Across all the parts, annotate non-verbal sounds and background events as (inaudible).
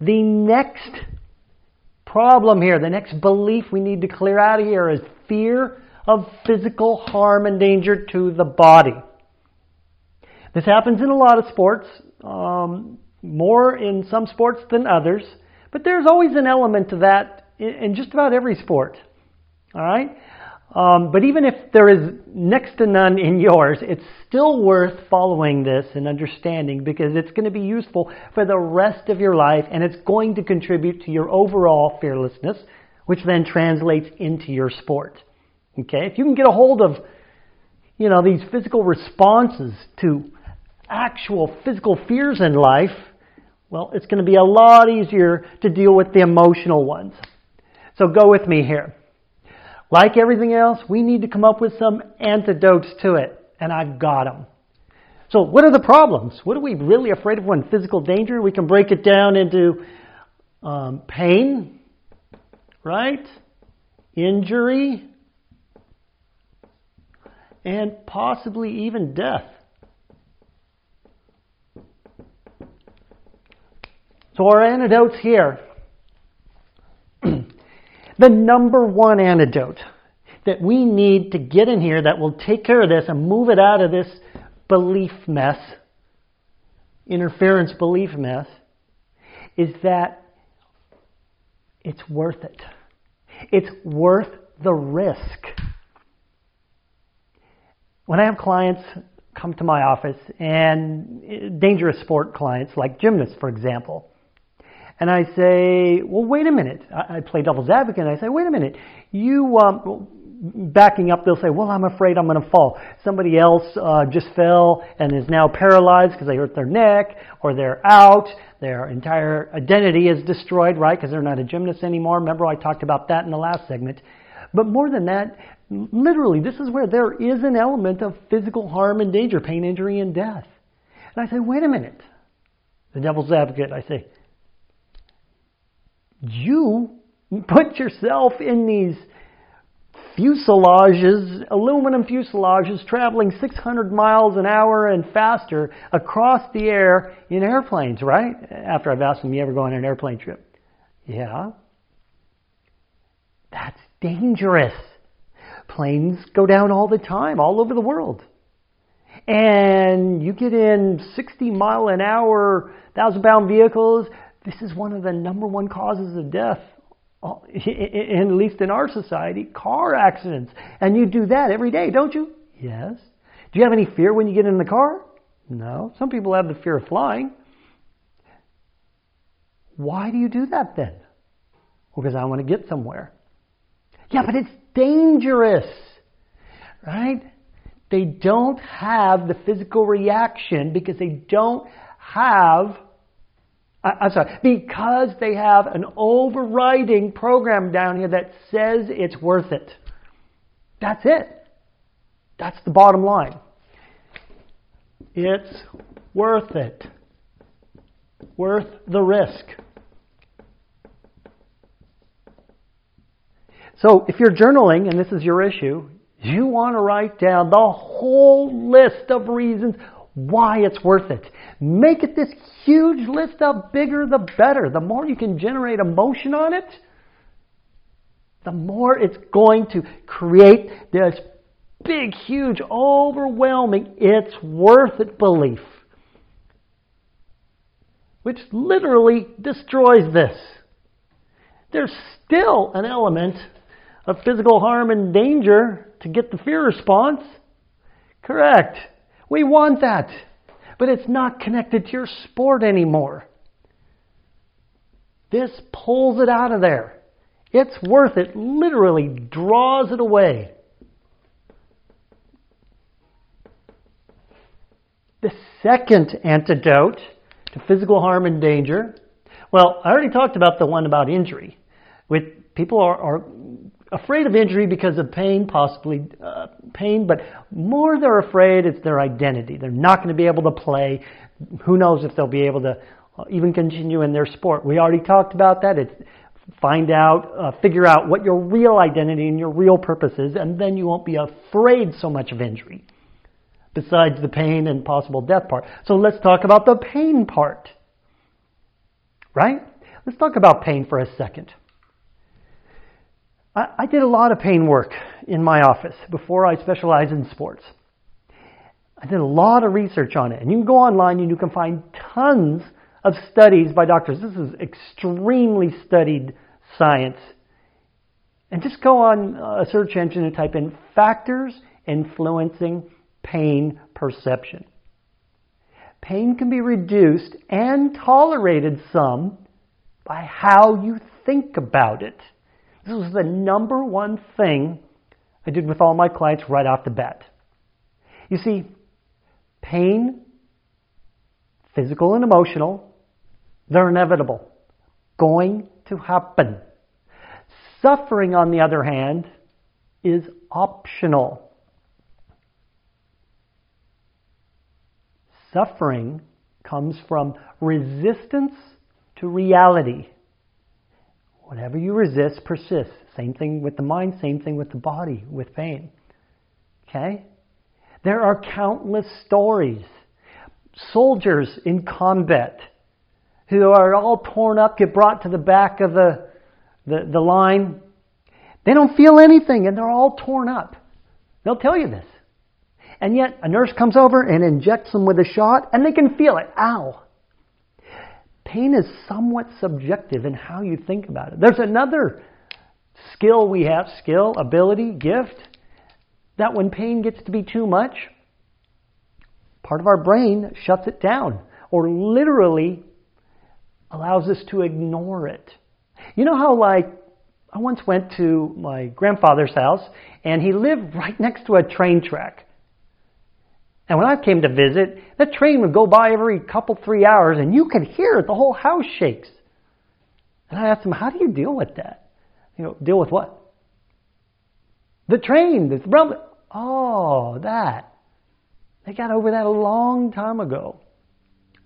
The next problem here, the next belief we need to clear out of here is fear of physical harm and danger to the body. This happens in a lot of sports, um, more in some sports than others, but there's always an element to that in, in just about every sport. All right? Um, but even if there is next to none in yours, it's still worth following this and understanding because it's going to be useful for the rest of your life and it's going to contribute to your overall fearlessness, which then translates into your sport. Okay? If you can get a hold of, you know, these physical responses to actual physical fears in life, well, it's going to be a lot easier to deal with the emotional ones. So go with me here. Like everything else, we need to come up with some antidotes to it, and I've got them. So, what are the problems? What are we really afraid of when physical danger? We can break it down into um, pain, right? Injury, and possibly even death. So, our antidotes here the number one antidote that we need to get in here that will take care of this and move it out of this belief mess, interference belief mess, is that it's worth it. It's worth the risk. When I have clients come to my office, and eh, dangerous sport clients like gymnasts, for example, and I say, well, wait a minute. I, I play devil's advocate and I say, wait a minute. You, um, backing up, they'll say, well, I'm afraid I'm going to fall. Somebody else uh, just fell and is now paralyzed because they hurt their neck or they're out. Their entire identity is destroyed, right? Because they're not a gymnast anymore. Remember, I talked about that in the last segment. But more than that, literally, this is where there is an element of physical harm and danger, pain, injury, and death. And I say, wait a minute. The devil's advocate, I say, you put yourself in these fuselages, aluminum fuselages traveling 600 miles an hour and faster across the air in airplanes, right? After I've asked them, you ever go on an airplane trip? Yeah. That's dangerous. Planes go down all the time, all over the world. And you get in 60 mile an hour, thousand pound vehicles, this is one of the number one causes of death, uh, at least in our society, car accidents. And you do that every day, don't you? Yes. Do you have any fear when you get in the car? No. Some people have the fear of flying. Why do you do that then? Because I want to get somewhere. Yeah, but it's dangerous, right? They don't have the physical reaction because they don't have I'm sorry, because they have an overriding program down here that says it's worth it. That's it. That's the bottom line. It's worth it. Worth the risk. So if you're journaling and this is your issue, you want to write down the whole list of reasons why it's worth it. Make it this huge list up, bigger the better. The more you can generate emotion on it, the more it's going to create this big, huge, overwhelming, it's worth it belief. Which literally destroys this. There's still an element of physical harm and danger to get the fear response. Correct. We want that. But it's not connected to your sport anymore. This pulls it out of there. It's worth it, literally draws it away. The second antidote to physical harm and danger, well, I already talked about the one about injury. With people are, are afraid of injury because of pain, possibly uh, pain, but more they're afraid it's their identity. They're not going to be able to play. Who knows if they'll be able to uh, even continue in their sport? We already talked about that. It's find out, uh, figure out what your real identity and your real purpose is, and then you won't be afraid so much of injury. Besides the pain and possible death part. So let's talk about the pain part. Right? Let's talk about pain for a second. I, I did a lot of pain work in my office before I specialized in sports. I did a lot of research on it, and you can go online and you can find tons of studies by doctors. This is extremely studied science. And just go on a search engine and type in factors influencing pain perception. Pain can be reduced and tolerated some by how you think about it. This was the number one thing I did with all my clients right off the bat. You see, pain, physical and emotional, they're inevitable, going to happen. Suffering, on the other hand, is optional. Suffering comes from resistance to reality. Whatever you resist persists. Same thing with the mind, same thing with the body, with pain. Okay? There are countless stories. Soldiers in combat who are all torn up get brought to the back of the, the, the line. They don't feel anything and they're all torn up. They'll tell you this. And yet a nurse comes over and injects them with a shot and they can feel it. Ow. Pain is somewhat subjective in how you think about it. There's another skill we have, skill, ability, gift, that when pain gets to be too much, part of our brain shuts it down or literally allows us to ignore it. You know how, like, I once went to my grandfather's house and he lived right next to a train track. And when I came to visit, that train would go by every couple, three hours, and you could hear it. The whole house shakes. And I asked him, How do you deal with that? You know, deal with what? The train, the rumble. Oh, that. They got over that a long time ago.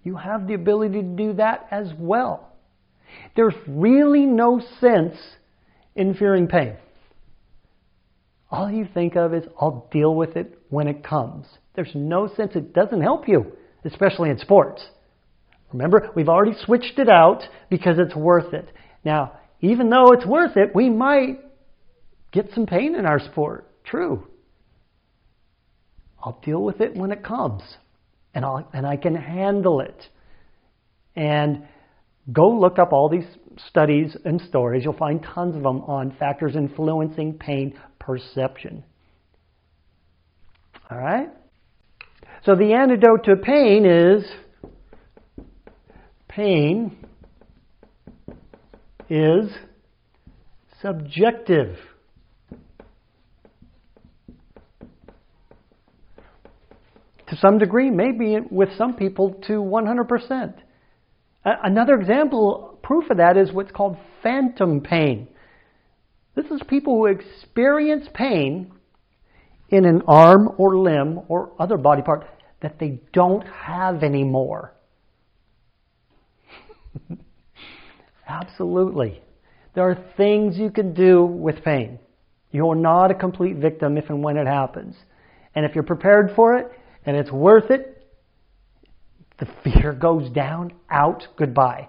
You have the ability to do that as well. There's really no sense in fearing pain. All you think of is, I'll deal with it when it comes. There's no sense, it doesn't help you, especially in sports. Remember, we've already switched it out because it's worth it. Now, even though it's worth it, we might get some pain in our sport. True. I'll deal with it when it comes and, i and I can handle it. And go look up all these studies and stories. You'll find tons of them on factors influencing pain perception. All right? So the antidote to pain is pain is subjective. to some degree, maybe with some people to 100%. Another example, proof of that, is what's called phantom pain. This is people who experience pain in an arm or limb or other body part that they don't have anymore. (laughs) Absolutely. There are things you can do with pain. You're not a complete victim if and when it happens. And if you're prepared for it, and it's worth it, the fear goes down, out, goodbye.